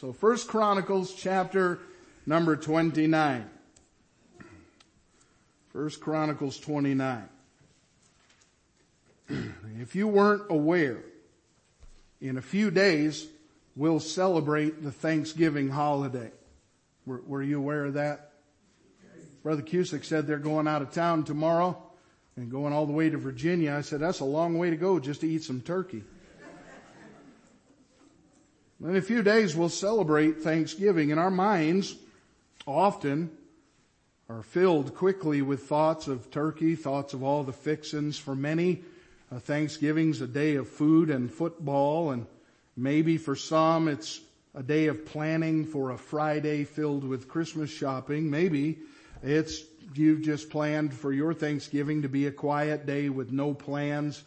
So First Chronicles chapter number 29. First Chronicles 29. if you weren't aware, in a few days we'll celebrate the Thanksgiving holiday. Were, were you aware of that? Brother Cusick said they're going out of town tomorrow and going all the way to Virginia. I said, that's a long way to go just to eat some turkey. In a few days we'll celebrate Thanksgiving and our minds often are filled quickly with thoughts of turkey, thoughts of all the fixins. For many, uh, Thanksgiving's a day of food and football and maybe for some it's a day of planning for a Friday filled with Christmas shopping. Maybe it's you've just planned for your Thanksgiving to be a quiet day with no plans,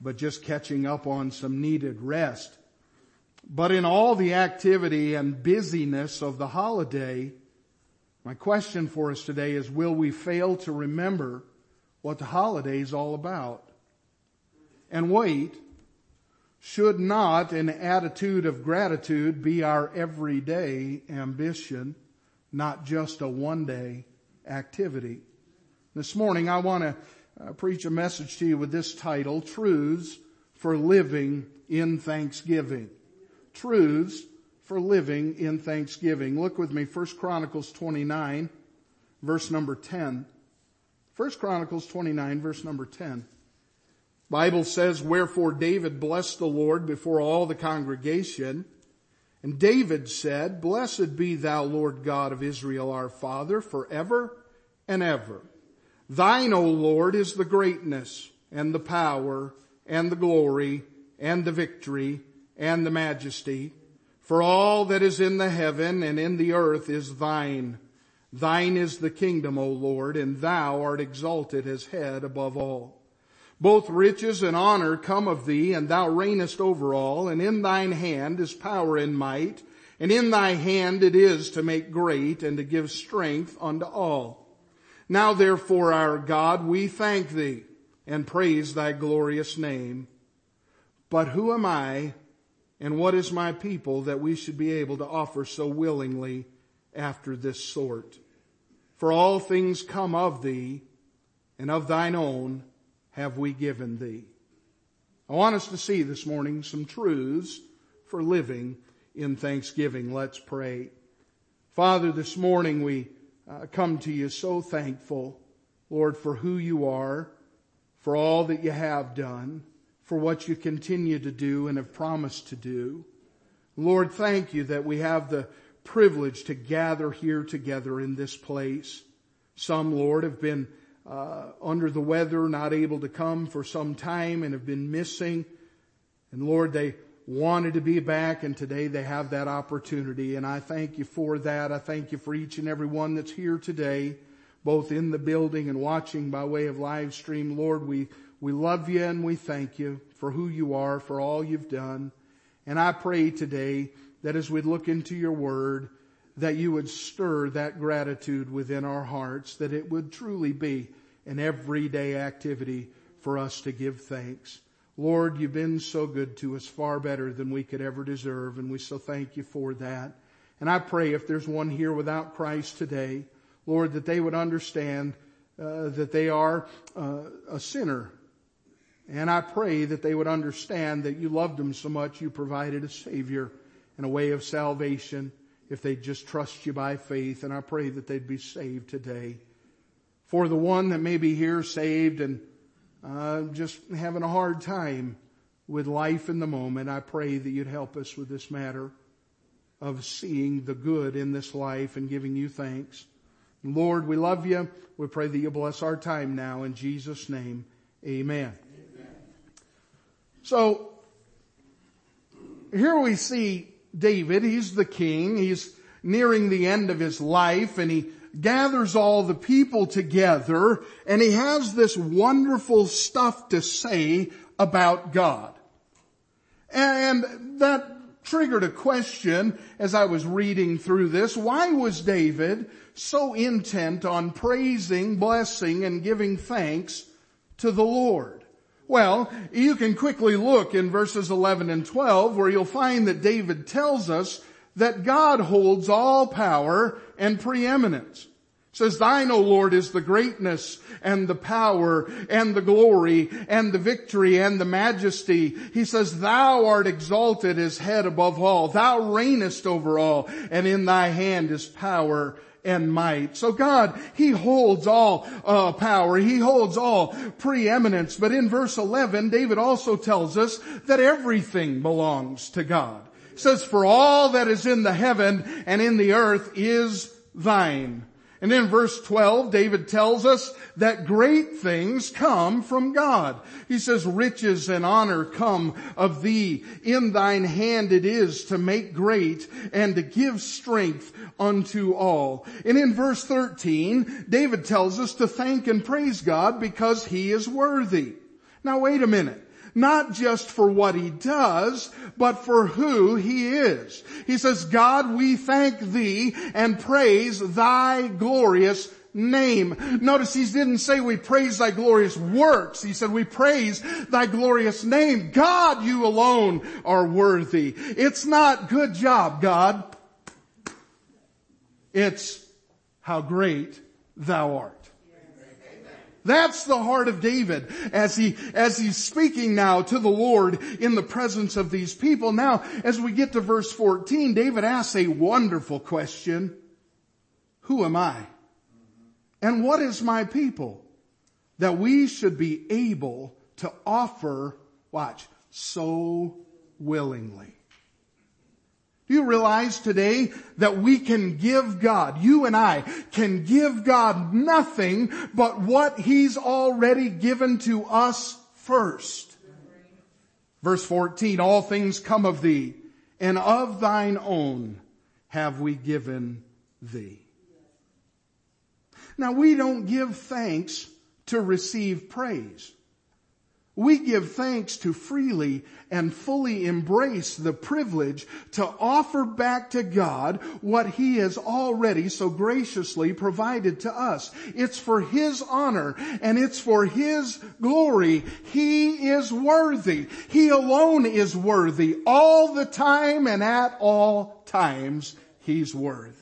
but just catching up on some needed rest. But in all the activity and busyness of the holiday, my question for us today is will we fail to remember what the holiday is all about? And wait, should not an attitude of gratitude be our everyday ambition, not just a one day activity? This morning I want to uh, preach a message to you with this title, Truths for Living in Thanksgiving truths for living in thanksgiving. Look with me, 1 Chronicles 29, verse number 10. 1 Chronicles 29, verse number 10. Bible says, wherefore David blessed the Lord before all the congregation. And David said, blessed be thou Lord God of Israel our Father forever and ever. Thine, O Lord, is the greatness and the power and the glory and the victory and the majesty. For all that is in the heaven and in the earth is thine. Thine is the kingdom, O Lord, and thou art exalted as head above all. Both riches and honor come of thee, and thou reignest over all, and in thine hand is power and might, and in thy hand it is to make great and to give strength unto all. Now therefore, our God, we thank thee and praise thy glorious name. But who am I and what is my people that we should be able to offer so willingly after this sort? For all things come of thee, and of thine own have we given thee. I want us to see this morning some truths for living in thanksgiving. Let's pray. Father, this morning we uh, come to you so thankful, Lord, for who you are, for all that you have done for what you continue to do and have promised to do. Lord, thank you that we have the privilege to gather here together in this place. Some, Lord, have been uh, under the weather, not able to come for some time and have been missing. And Lord, they wanted to be back and today they have that opportunity. And I thank you for that. I thank you for each and every one that's here today, both in the building and watching by way of live stream. Lord, we we love you and we thank you for who you are, for all you've done. And I pray today that as we look into your word, that you would stir that gratitude within our hearts, that it would truly be an everyday activity for us to give thanks. Lord, you've been so good to us, far better than we could ever deserve, and we so thank you for that. And I pray if there's one here without Christ today, Lord, that they would understand uh, that they are uh, a sinner and I pray that they would understand that you loved them so much you provided a savior and a way of salvation if they just trust you by faith. And I pray that they'd be saved today. For the one that may be here saved and uh, just having a hard time with life in the moment, I pray that you'd help us with this matter of seeing the good in this life and giving you thanks. Lord, we love you. We pray that you bless our time now in Jesus' name. Amen. So, here we see David, he's the king, he's nearing the end of his life and he gathers all the people together and he has this wonderful stuff to say about God. And that triggered a question as I was reading through this. Why was David so intent on praising, blessing, and giving thanks to the Lord? Well, you can quickly look in verses 11 and 12 where you'll find that David tells us that God holds all power and preeminence. It says, thine, O Lord, is the greatness and the power and the glory and the victory and the majesty. He says, thou art exalted as head above all. Thou reignest over all and in thy hand is power and might. So God, He holds all uh, power. He holds all preeminence. But in verse 11, David also tells us that everything belongs to God. It says, for all that is in the heaven and in the earth is thine. And in verse 12, David tells us that great things come from God. He says, riches and honor come of thee. In thine hand it is to make great and to give strength unto all. And in verse 13, David tells us to thank and praise God because he is worthy. Now wait a minute not just for what he does, but for who he is. He says, God, we thank thee and praise thy glorious name. Notice he didn't say we praise thy glorious works. He said we praise thy glorious name. God, you alone are worthy. It's not good job, God. It's how great thou art. That's the heart of David as he, as he's speaking now to the Lord in the presence of these people. Now, as we get to verse 14, David asks a wonderful question. Who am I? And what is my people? That we should be able to offer, watch, so willingly. Do you realize today that we can give God, you and I can give God nothing but what He's already given to us first. Verse 14, all things come of thee and of thine own have we given thee. Now we don't give thanks to receive praise. We give thanks to freely and fully embrace the privilege to offer back to God what He has already so graciously provided to us. It's for His honor and it's for His glory. He is worthy. He alone is worthy all the time and at all times He's worthy.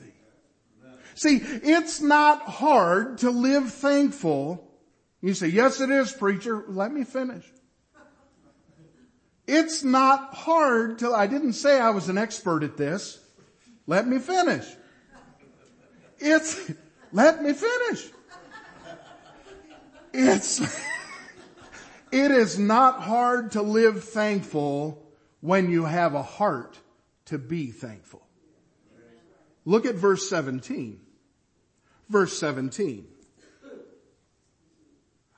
See, it's not hard to live thankful you say, yes it is preacher. Let me finish. It's not hard to, I didn't say I was an expert at this. Let me finish. It's, let me finish. It's, it is not hard to live thankful when you have a heart to be thankful. Look at verse 17. Verse 17.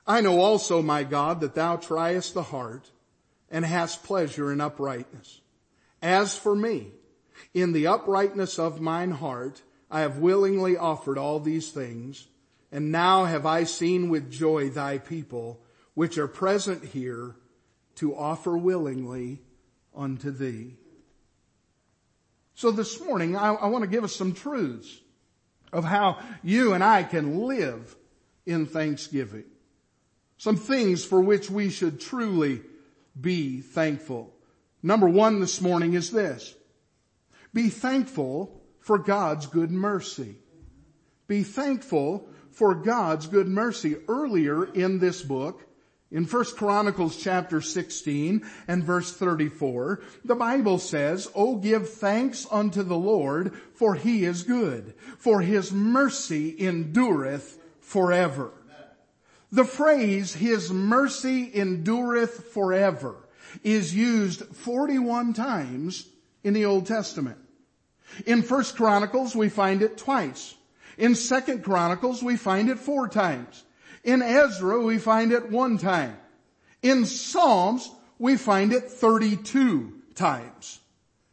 I know also, my God, that thou triest the heart and hast pleasure in uprightness. As for me, in the uprightness of mine heart, I have willingly offered all these things, and now have I seen with joy thy people, which are present here, to offer willingly unto thee. So this morning, I, I want to give us some truths of how you and I can live in thanksgiving. Some things for which we should truly be thankful. Number one this morning is this. Be thankful for God's good mercy. Be thankful for God's good mercy. Earlier in this book, in 1 Chronicles chapter 16 and verse 34, the Bible says, Oh give thanks unto the Lord, for he is good, for his mercy endureth forever. The phrase, His mercy endureth forever is used 41 times in the Old Testament. In First Chronicles, we find it twice. In Second Chronicles, we find it four times. In Ezra, we find it one time. In Psalms, we find it 32 times.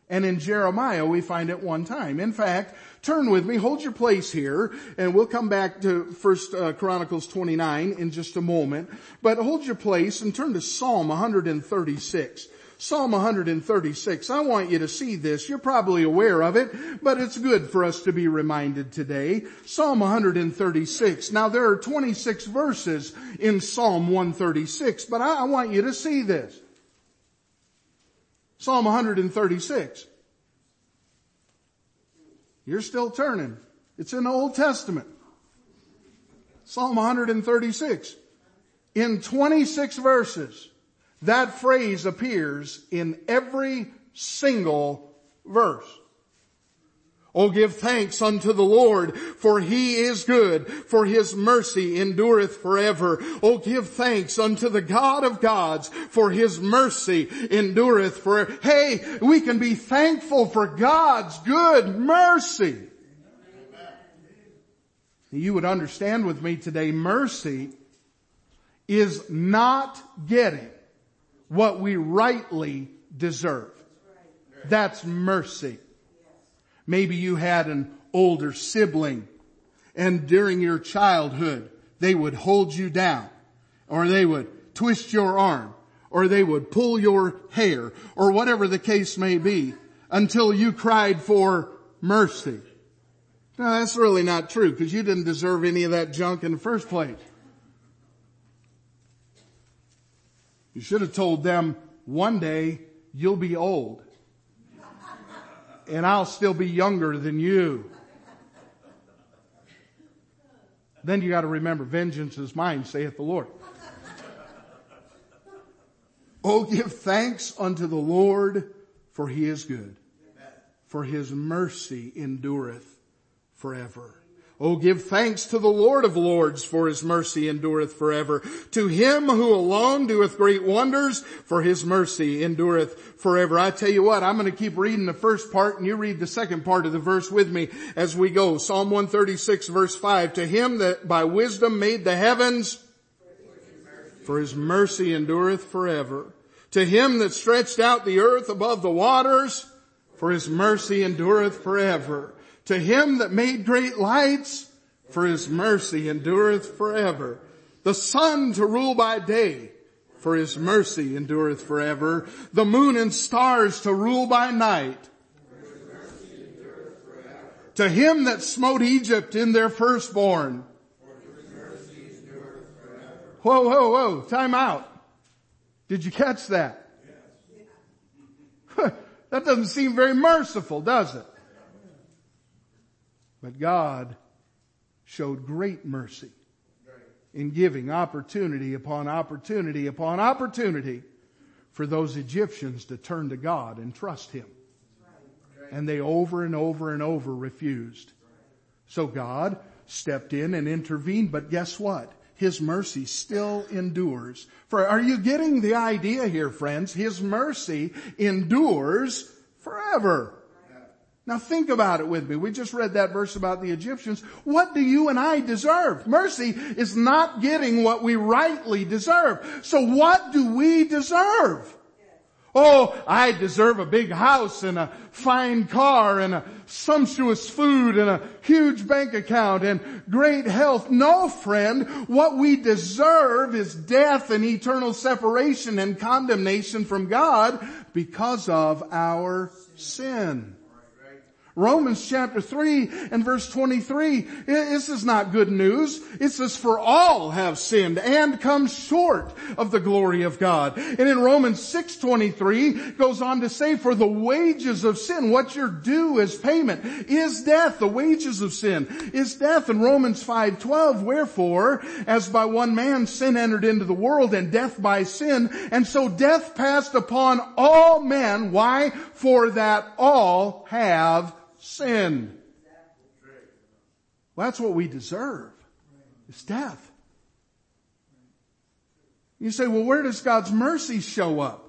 And in Jeremiah, we find it one time. In fact, turn with me, hold your place here, and we'll come back to First uh, Chronicles 29 in just a moment. But hold your place and turn to Psalm 136. Psalm 136. I want you to see this. You're probably aware of it, but it's good for us to be reminded today. Psalm 136. Now there are 26 verses in Psalm 136, but I, I want you to see this. Psalm 136. You're still turning. It's in the Old Testament. Psalm 136. In 26 verses, that phrase appears in every single verse. Oh, give thanks unto the Lord, for he is good, for his mercy endureth forever. Oh, give thanks unto the God of gods, for his mercy endureth forever. Hey, we can be thankful for God's good mercy. You would understand with me today, mercy is not getting what we rightly deserve. That's mercy. Maybe you had an older sibling and during your childhood they would hold you down or they would twist your arm or they would pull your hair or whatever the case may be until you cried for mercy. No, that's really not true because you didn't deserve any of that junk in the first place. You should have told them one day you'll be old and I'll still be younger than you. Then you got to remember, vengeance is mine, saith the Lord. oh, give thanks unto the Lord, for he is good. For his mercy endureth forever. Oh, give thanks to the Lord of Lords, for his mercy endureth forever. To him who alone doeth great wonders, for his mercy endureth forever. I tell you what, I'm going to keep reading the first part and you read the second part of the verse with me as we go. Psalm 136 verse 5. To him that by wisdom made the heavens, for his mercy endureth forever. To him that stretched out the earth above the waters, for his mercy endureth forever to him that made great lights, for his mercy endureth forever. The sun to rule by day, for his mercy endureth forever. The moon and stars to rule by night. To him that smote Egypt in their firstborn. Whoa, whoa, whoa, time out. Did you catch that? that doesn't seem very merciful, does it? But God showed great mercy in giving opportunity upon opportunity upon opportunity for those Egyptians to turn to God and trust Him. And they over and over and over refused. So God stepped in and intervened, but guess what? His mercy still endures. For are you getting the idea here, friends? His mercy endures forever. Now think about it with me. We just read that verse about the Egyptians. What do you and I deserve? Mercy is not getting what we rightly deserve. So what do we deserve? Oh, I deserve a big house and a fine car and a sumptuous food and a huge bank account and great health. No, friend, what we deserve is death and eternal separation and condemnation from God because of our sin. Romans chapter 3 and verse 23, this is not good news. It says, for all have sinned and come short of the glory of God. And in Romans 6.23 goes on to say, for the wages of sin, what you're due as payment is death. The wages of sin is death. In Romans 5.12, wherefore, as by one man sin entered into the world and death by sin, and so death passed upon all men. Why? For that all have sin. Well, that's what we deserve. It's death. You say, well, where does God's mercy show up?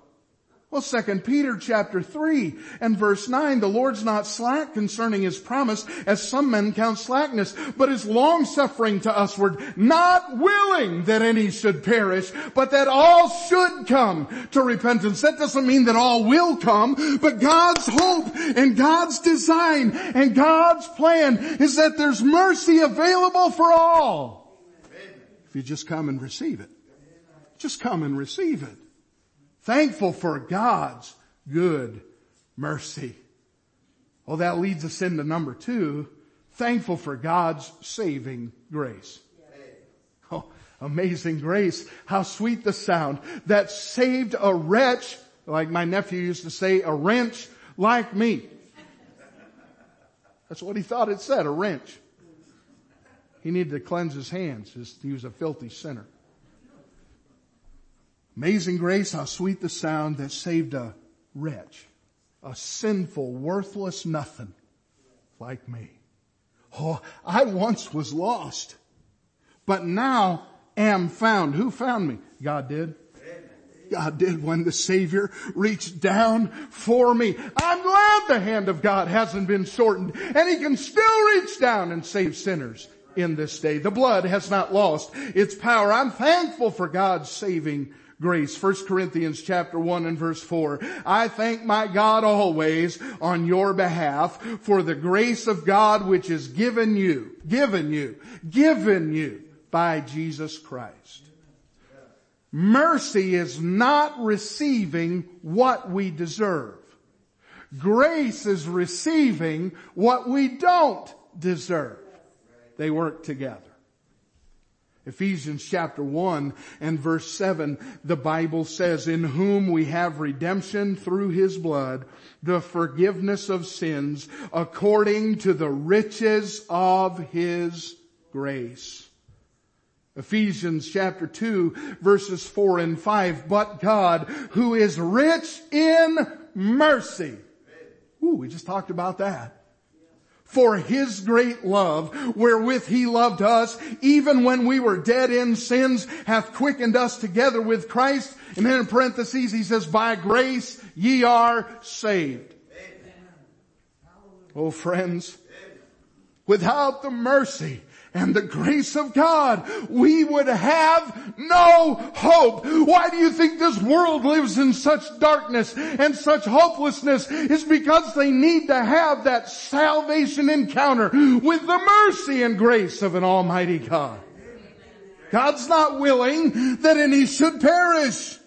Well, second Peter chapter 3 and verse 9, the Lord's not slack concerning his promise as some men count slackness, but is long suffering to usward, not willing that any should perish, but that all should come to repentance. That doesn't mean that all will come, but God's hope and God's design and God's plan is that there's mercy available for all. If you just come and receive it. Just come and receive it. Thankful for God's good mercy. Well, that leads us into number two. Thankful for God's saving grace. Oh, amazing grace. How sweet the sound that saved a wretch, like my nephew used to say, a wrench like me. That's what he thought it said, a wrench. He needed to cleanse his hands. He was a filthy sinner. Amazing grace, how sweet the sound that saved a wretch, a sinful, worthless nothing like me. Oh, I once was lost, but now am found. Who found me? God did. God did when the Savior reached down for me. I'm glad the hand of God hasn't been shortened and He can still reach down and save sinners in this day. The blood has not lost its power. I'm thankful for God's saving grace. 1 Corinthians chapter 1 and verse 4. I thank my God always on your behalf for the grace of God which is given you, given you, given you by Jesus Christ. Mercy is not receiving what we deserve. Grace is receiving what we don't deserve. They work together. Ephesians chapter 1 and verse 7, the Bible says, in whom we have redemption through his blood, the forgiveness of sins according to the riches of his grace. Ephesians chapter 2 verses 4 and 5, but God who is rich in mercy. Ooh, we just talked about that for his great love wherewith he loved us even when we were dead in sins hath quickened us together with Christ. And then in parentheses he says, by grace ye are saved. Oh friends, without the mercy and the grace of God, we would have no hope. Why do you think this world lives in such darkness and such hopelessness? Is because they need to have that salvation encounter with the mercy and grace of an almighty God. God's not willing that any should perish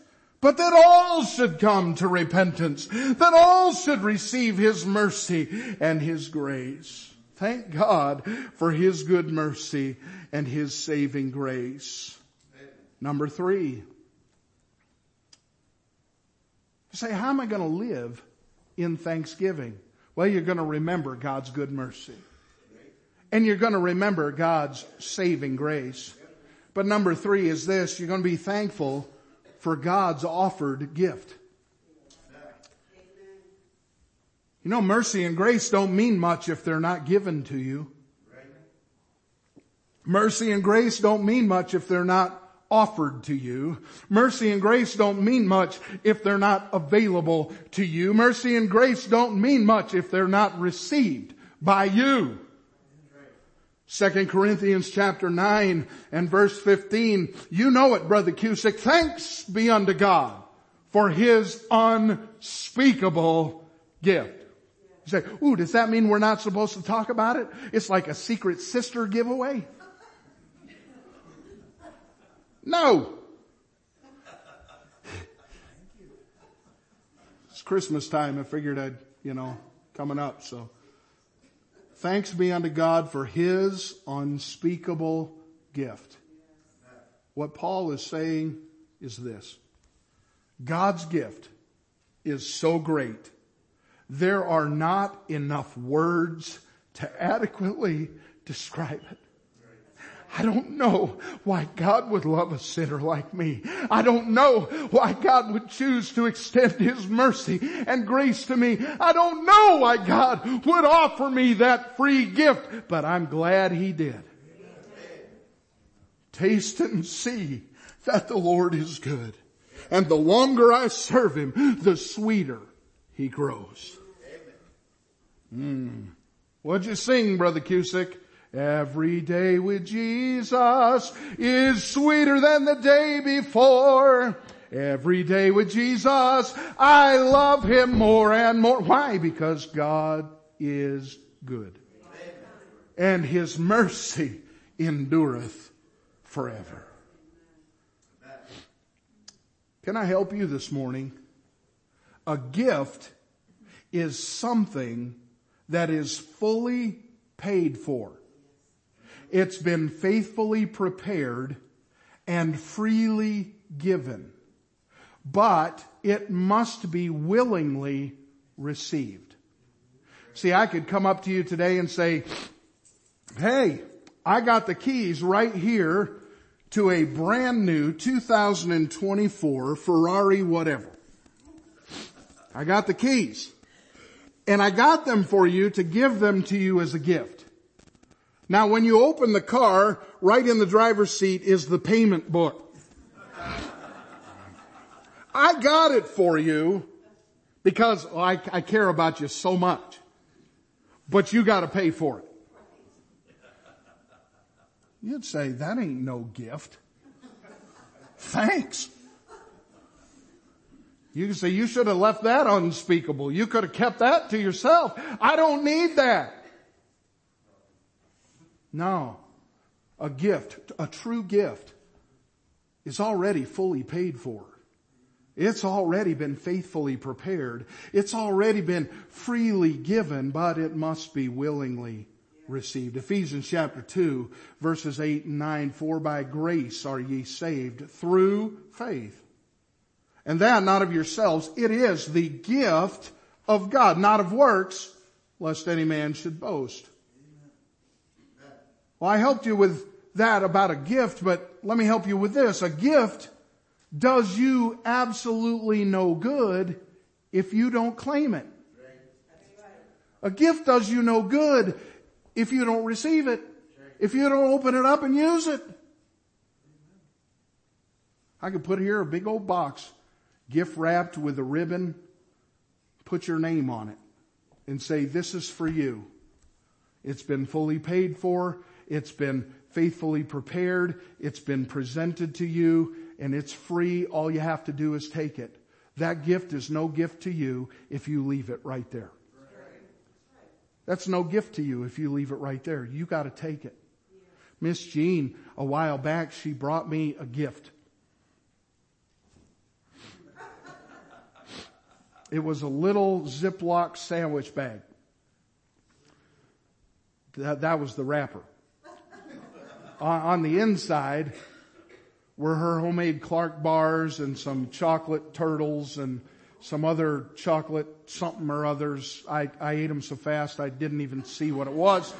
but that all should come to repentance, that all should receive His mercy and His grace. Thank God for His good mercy and His saving grace. Number three. Say, how am I going to live in thanksgiving? Well, you're going to remember God's good mercy. And you're going to remember God's saving grace. But number three is this, you're going to be thankful for God's offered gift. You know, mercy and grace don't mean much if they're not given to you. Mercy and grace don't mean much if they're not offered to you. Mercy and grace don't mean much if they're not available to you. Mercy and grace don't mean much if they're not received by you. Second Corinthians chapter 9 and verse 15. You know it, Brother Cusick. Thanks be unto God for his unspeakable gift. You say, ooh, does that mean we're not supposed to talk about it? It's like a secret sister giveaway? No. It's Christmas time. I figured I'd, you know, coming up, so. Thanks be unto God for His unspeakable gift. What Paul is saying is this. God's gift is so great there are not enough words to adequately describe it. I don't know why God would love a sinner like me. I don't know why God would choose to extend His mercy and grace to me. I don't know why God would offer me that free gift, but I'm glad He did. Taste and see that the Lord is good. And the longer I serve Him, the sweeter he grows. Mm. What'd you sing, Brother Cusick? Every day with Jesus is sweeter than the day before. Every day with Jesus, I love Him more and more. Why? Because God is good. And His mercy endureth forever. Can I help you this morning? A gift is something that is fully paid for. It's been faithfully prepared and freely given, but it must be willingly received. See, I could come up to you today and say, hey, I got the keys right here to a brand new 2024 Ferrari whatever. I got the keys. And I got them for you to give them to you as a gift. Now when you open the car, right in the driver's seat is the payment book. I got it for you because I, I care about you so much. But you gotta pay for it. You'd say, that ain't no gift. Thanks. You can say, you should have left that unspeakable. You could have kept that to yourself. I don't need that. No. A gift, a true gift is already fully paid for. It's already been faithfully prepared. It's already been freely given, but it must be willingly received. Ephesians chapter 2 verses 8 and 9, for by grace are ye saved through faith. And that not of yourselves, it is the gift of God, not of works, lest any man should boast. Well, I helped you with that about a gift, but let me help you with this. A gift does you absolutely no good if you don't claim it. A gift does you no good if you don't receive it, if you don't open it up and use it. I could put here a big old box, gift wrapped with a ribbon, put your name on it and say, this is for you. It's been fully paid for. It's been faithfully prepared. It's been presented to you and it's free. All you have to do is take it. That gift is no gift to you if you leave it right there. That's no gift to you if you leave it right there. You gotta take it. Miss Jean, a while back, she brought me a gift. It was a little Ziploc sandwich bag. That, that was the wrapper. on, on the inside were her homemade Clark bars and some chocolate turtles and some other chocolate something or others. I, I ate them so fast I didn't even see what it was.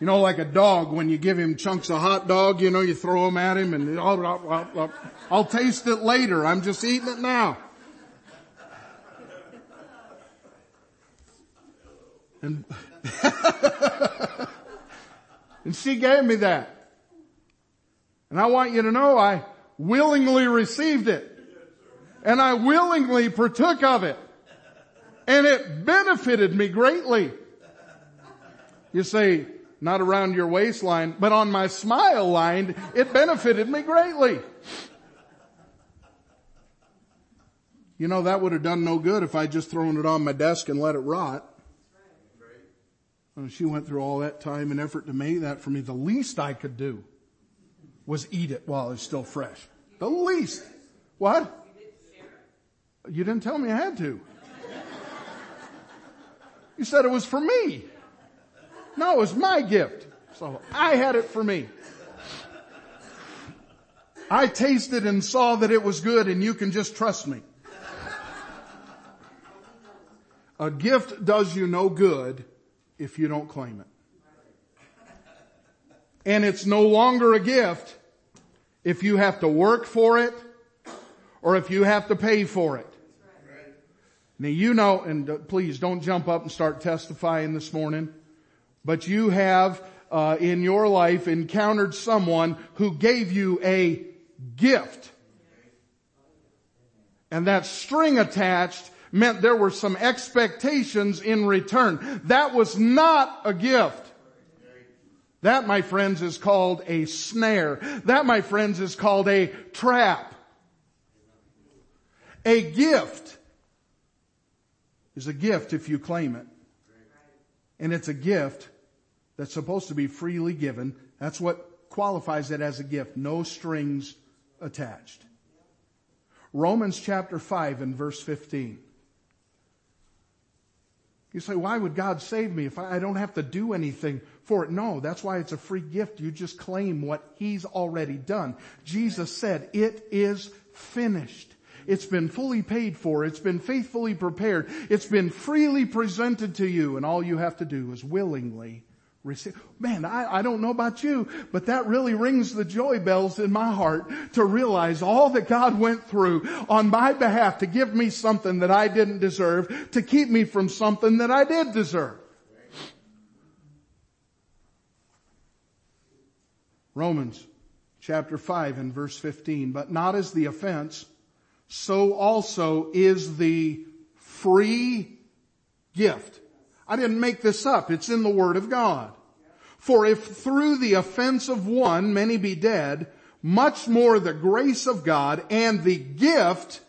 You know, like a dog, when you give him chunks of hot dog, you know, you throw them at him and I'll, I'll, I'll, I'll taste it later. I'm just eating it now. And, and she gave me that. And I want you to know I willingly received it and I willingly partook of it. And it benefited me greatly. You say, not around your waistline, but on my smile line, it benefited me greatly. You know, that would have done no good if I just thrown it on my desk and let it rot. Uh, she went through all that time and effort to make that for me. The least I could do was eat it while it's still fresh. The least. What? You didn't tell me I had to. You said it was for me. No, it was my gift. So I had it for me. I tasted and saw that it was good and you can just trust me. A gift does you no good if you don't claim it. And it's no longer a gift if you have to work for it or if you have to pay for it. Now you know, and uh, please don't jump up and start testifying this morning, but you have uh, in your life encountered someone who gave you a gift. And that string attached meant there were some expectations in return. That was not a gift. That, my friends, is called a snare. That, my friends, is called a trap. A gift is a gift if you claim it. And it's a gift that's supposed to be freely given. That's what qualifies it as a gift. No strings attached. Romans chapter 5 and verse 15. You say, why would God save me if I don't have to do anything for it? No, that's why it's a free gift. You just claim what He's already done. Jesus said, it is finished. It's been fully paid for. It's been faithfully prepared. It's been freely presented to you and all you have to do is willingly receive. Man, I, I don't know about you, but that really rings the joy bells in my heart to realize all that God went through on my behalf to give me something that I didn't deserve, to keep me from something that I did deserve. Romans chapter 5 and verse 15, but not as the offense, so also is the free gift. I didn't make this up. It's in the Word of God. For if through the offense of one many be dead, much more the grace of God and the gift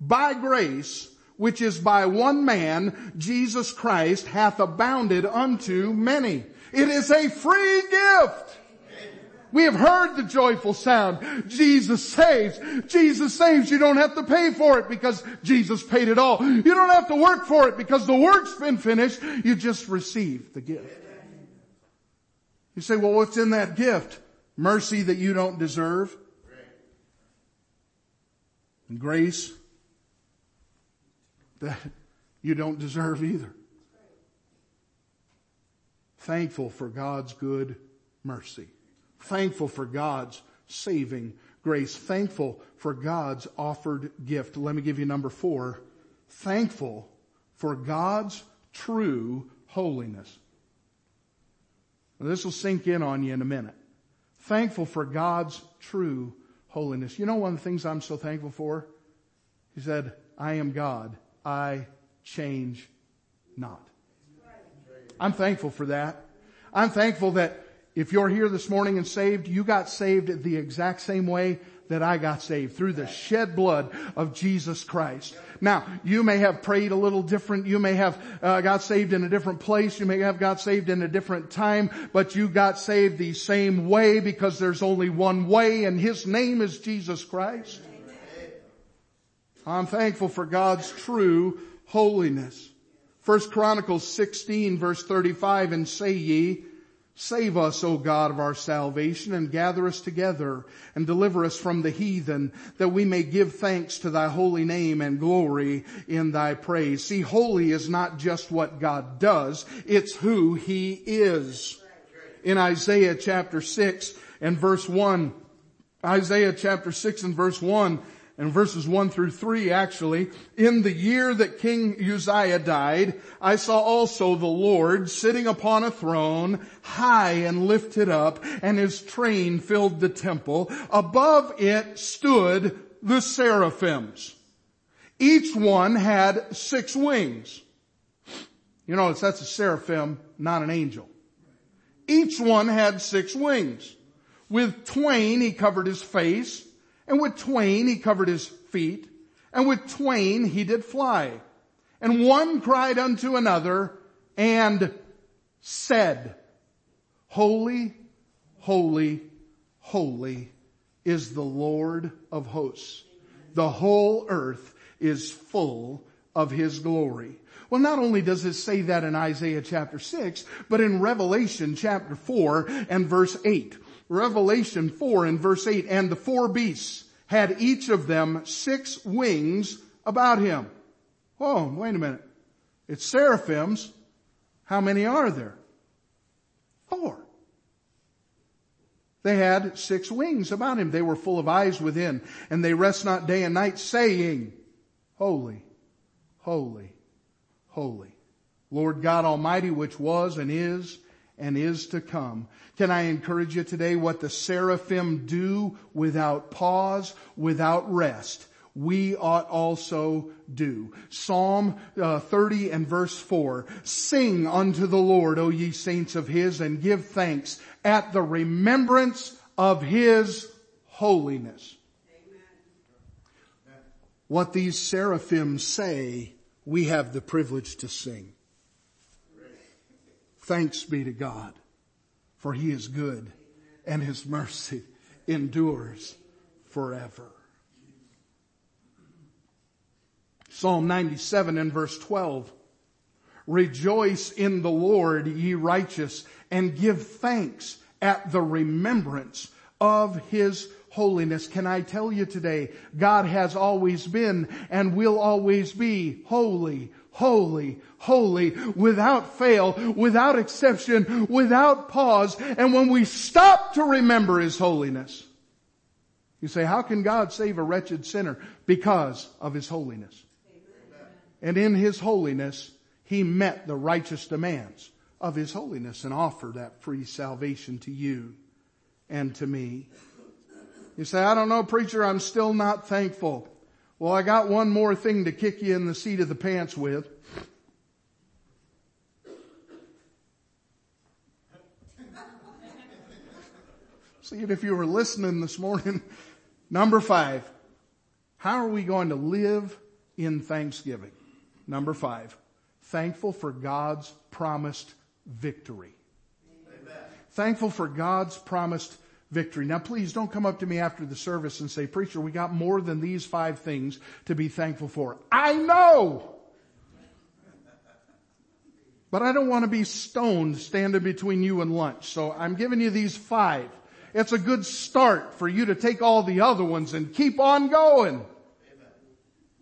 by grace, which is by one man, Jesus Christ, hath abounded unto many. It is a free gift. We have heard the joyful sound. Jesus saves. Jesus saves. You don't have to pay for it because Jesus paid it all. You don't have to work for it because the work's been finished. You just receive the gift. You say, well, what's in that gift? Mercy that you don't deserve. And grace that you don't deserve either. Thankful for God's good mercy. Thankful for God's saving grace. Thankful for God's offered gift. Let me give you number four. Thankful for God's true holiness. Now, this will sink in on you in a minute. Thankful for God's true holiness. You know one of the things I'm so thankful for? He said, I am God. I change not. I'm thankful for that. I'm thankful that if you're here this morning and saved, you got saved the exact same way that I got saved through the shed blood of Jesus Christ. Now, you may have prayed a little different. You may have uh, got saved in a different place. You may have got saved in a different time, but you got saved the same way because there's only one way and His name is Jesus Christ. I'm thankful for God's true holiness. First Chronicles 16 verse 35 and say ye, Save us, O God of our salvation, and gather us together and deliver us from the heathen, that we may give thanks to thy holy name and glory in thy praise. See, holy is not just what God does, it's who he is. In Isaiah chapter 6 and verse 1, Isaiah chapter 6 and verse 1, and verses 1 through 3 actually, in the year that King Uzziah died, I saw also the Lord sitting upon a throne, high and lifted up, and his train filled the temple. Above it stood the seraphims. Each one had six wings. You know, that's a seraphim, not an angel. Each one had six wings. With twain he covered his face, and with twain he covered his feet, and with twain he did fly. And one cried unto another and said, Holy, holy, holy is the Lord of hosts. The whole earth is full of his glory. Well, not only does it say that in Isaiah chapter 6, but in Revelation chapter 4 and verse 8. Revelation 4 and verse 8, and the four beasts had each of them six wings about him. Oh, wait a minute. It's seraphims. How many are there? Four. They had six wings about him. They were full of eyes within, and they rest not day and night saying, Holy, holy, holy. Lord God Almighty, which was and is and is to come. Can I encourage you today what the seraphim do without pause, without rest? We ought also do. Psalm uh, 30 and verse 4. Sing unto the Lord, O ye saints of his, and give thanks at the remembrance of his holiness. Amen. What these seraphim say, we have the privilege to sing. Thanks be to God, for he is good and his mercy endures forever. Psalm 97 and verse 12. Rejoice in the Lord, ye righteous, and give thanks at the remembrance of his holiness. Can I tell you today, God has always been and will always be holy, holy, holy, without fail, without exception, without pause. And when we stop to remember His holiness, you say, how can God save a wretched sinner? Because of His holiness. And in His holiness, He met the righteous demands of His holiness and offered that free salvation to you and to me. You say, I don't know preacher, I'm still not thankful. Well, I got one more thing to kick you in the seat of the pants with. See, if you were listening this morning, number five, how are we going to live in thanksgiving? Number five, thankful for God's promised victory. Amen. Thankful for God's promised victory. Now please don't come up to me after the service and say, preacher, we got more than these five things to be thankful for. I know! But I don't want to be stoned standing between you and lunch. So I'm giving you these five. It's a good start for you to take all the other ones and keep on going. Amen.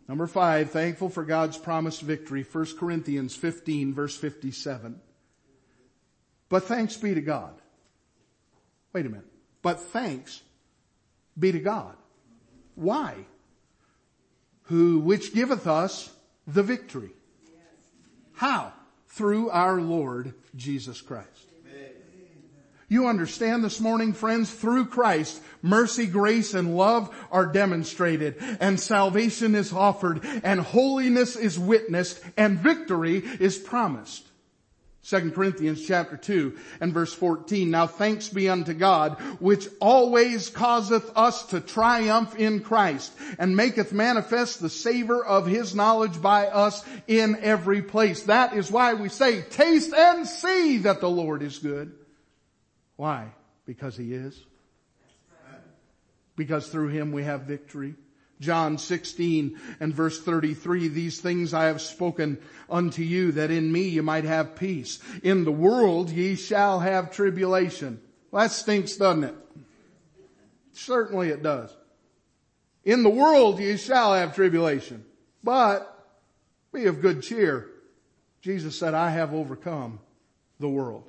Number five, thankful for God's promised victory. 1 Corinthians 15 verse 57. But thanks be to God. Wait a minute. But thanks be to God. Why? Who, which giveth us the victory. How? Through our Lord Jesus Christ. You understand this morning, friends, through Christ, mercy, grace, and love are demonstrated, and salvation is offered, and holiness is witnessed, and victory is promised. 2 Corinthians chapter 2 and verse 14. Now thanks be unto God, which always causeth us to triumph in Christ, and maketh manifest the savor of his knowledge by us in every place. That is why we say, taste and see that the Lord is good. Why? Because he is. Because through him we have victory. John 16 and verse 33, these things I have spoken unto you that in me you might have peace. In the world ye shall have tribulation. Well, that stinks, doesn't it? Certainly it does. In the world ye shall have tribulation, but be of good cheer. Jesus said, I have overcome the world.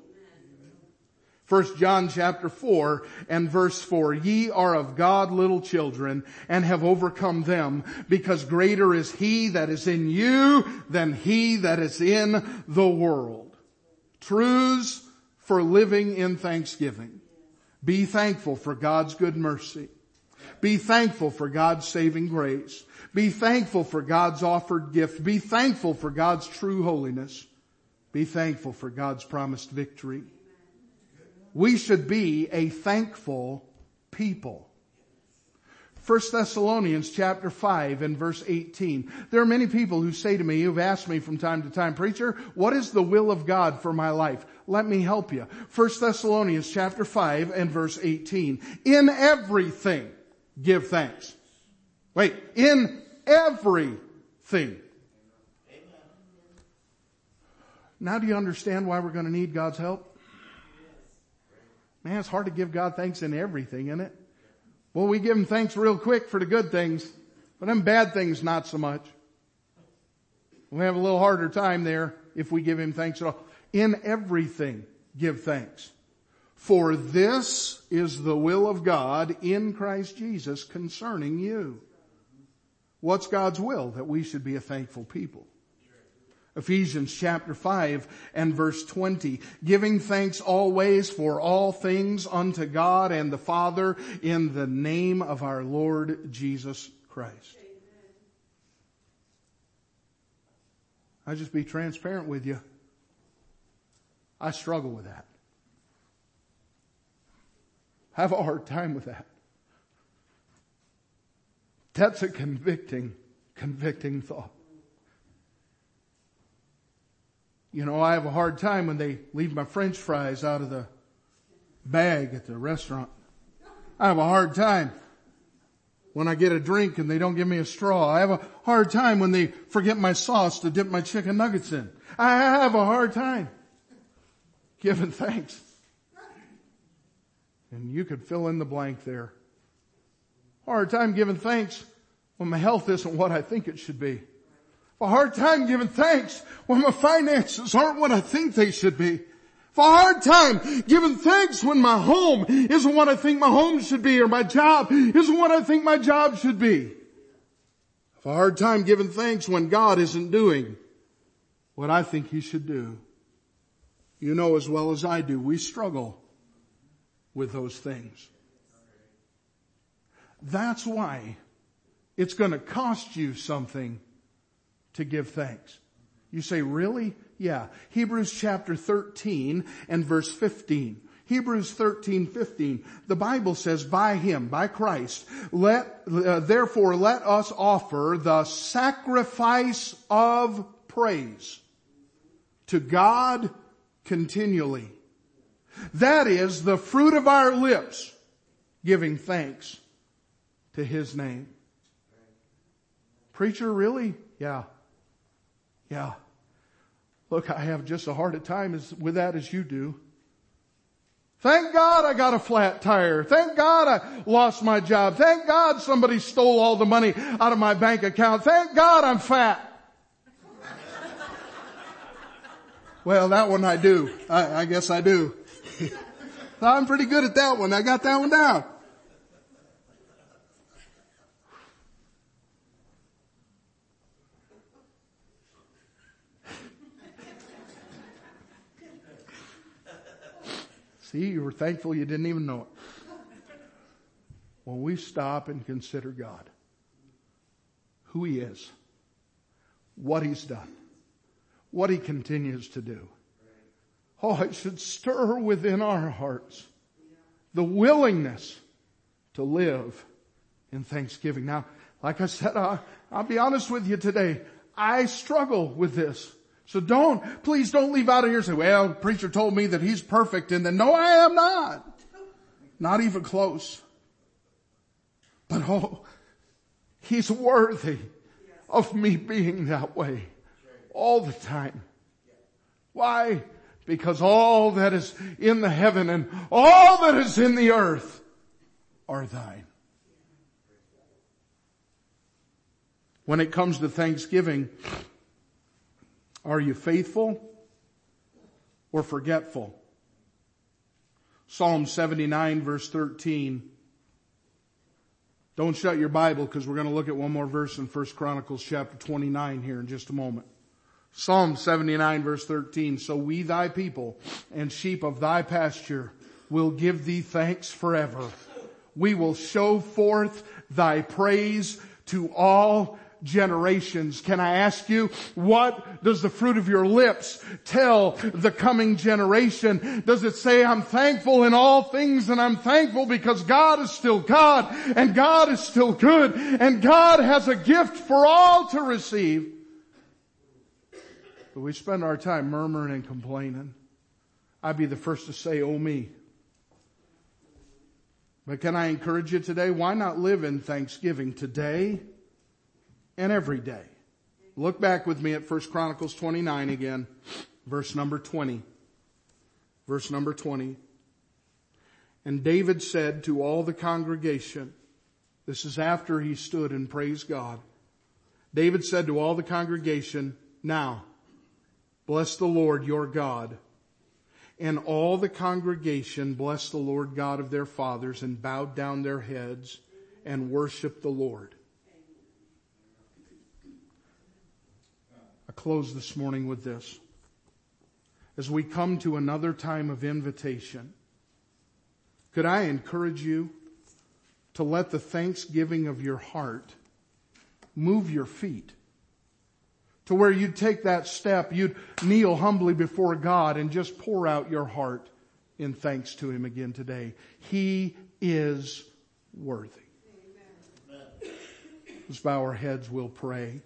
First John chapter 4 and verse 4, ye are of God little children and have overcome them because greater is he that is in you than he that is in the world. Truths for living in thanksgiving. Be thankful for God's good mercy. Be thankful for God's saving grace. Be thankful for God's offered gift. Be thankful for God's true holiness. Be thankful for God's promised victory. We should be a thankful people. 1 Thessalonians chapter 5 and verse 18. There are many people who say to me, who've asked me from time to time, preacher, what is the will of God for my life? Let me help you. 1 Thessalonians chapter 5 and verse 18. In everything, give thanks. Wait, in everything. Now do you understand why we're going to need God's help? Man, it's hard to give God thanks in everything, isn't it? Well, we give Him thanks real quick for the good things, but them bad things not so much. We have a little harder time there if we give Him thanks at all. In everything, give thanks. For this is the will of God in Christ Jesus concerning you. What's God's will? That we should be a thankful people. Ephesians chapter 5 and verse 20, giving thanks always for all things unto God and the Father in the name of our Lord Jesus Christ. I just be transparent with you. I struggle with that. I have a hard time with that. That's a convicting, convicting thought. You know, I have a hard time when they leave my french fries out of the bag at the restaurant. I have a hard time when I get a drink and they don't give me a straw. I have a hard time when they forget my sauce to dip my chicken nuggets in. I have a hard time giving thanks. And you could fill in the blank there. hard time giving thanks when my health isn't what I think it should be. For a hard time giving thanks when my finances aren't what I think they should be. For a hard time giving thanks when my home isn't what I think my home should be or my job isn't what I think my job should be. A hard time giving thanks when God isn't doing what I think He should do. You know as well as I do, we struggle with those things. That's why it's going to cost you something to give thanks. You say, really? Yeah. Hebrews chapter 13 and verse 15. Hebrews 13, 15. The Bible says, by Him, by Christ, let, uh, therefore let us offer the sacrifice of praise to God continually. That is the fruit of our lips giving thanks to His name. Preacher, really? Yeah. Yeah. Look, I have just as hard a time as, with that as you do. Thank God I got a flat tire. Thank God I lost my job. Thank God somebody stole all the money out of my bank account. Thank God I'm fat. well, that one I do. I, I guess I do. I'm pretty good at that one. I got that one down. See, you were thankful you didn't even know it. When we stop and consider God, who He is, what He's done, what He continues to do. Oh, it should stir within our hearts the willingness to live in thanksgiving. Now, like I said, I'll, I'll be honest with you today. I struggle with this. So don't, please don't leave out of here and say, well, preacher told me that he's perfect and then no, I am not. Not even close. But oh, he's worthy of me being that way all the time. Why? Because all that is in the heaven and all that is in the earth are thine. When it comes to Thanksgiving, are you faithful or forgetful? Psalm 79 verse 13. Don't shut your Bible because we're going to look at one more verse in 1 Chronicles chapter 29 here in just a moment. Psalm 79 verse 13. So we thy people and sheep of thy pasture will give thee thanks forever. We will show forth thy praise to all generations. Can I ask you, what does the fruit of your lips tell the coming generation? Does it say, I'm thankful in all things and I'm thankful because God is still God and God is still good and God has a gift for all to receive? But we spend our time murmuring and complaining. I'd be the first to say, oh me. But can I encourage you today? Why not live in thanksgiving today? And every day. Look back with me at 1 Chronicles 29 again, verse number 20. Verse number 20. And David said to all the congregation, this is after he stood and praised God. David said to all the congregation, now, bless the Lord your God. And all the congregation blessed the Lord God of their fathers and bowed down their heads and worshiped the Lord. Close this morning with this. As we come to another time of invitation, could I encourage you to let the thanksgiving of your heart move your feet to where you'd take that step, you'd kneel humbly before God and just pour out your heart in thanks to Him again today. He is worthy. Amen. Let's bow our heads, we'll pray.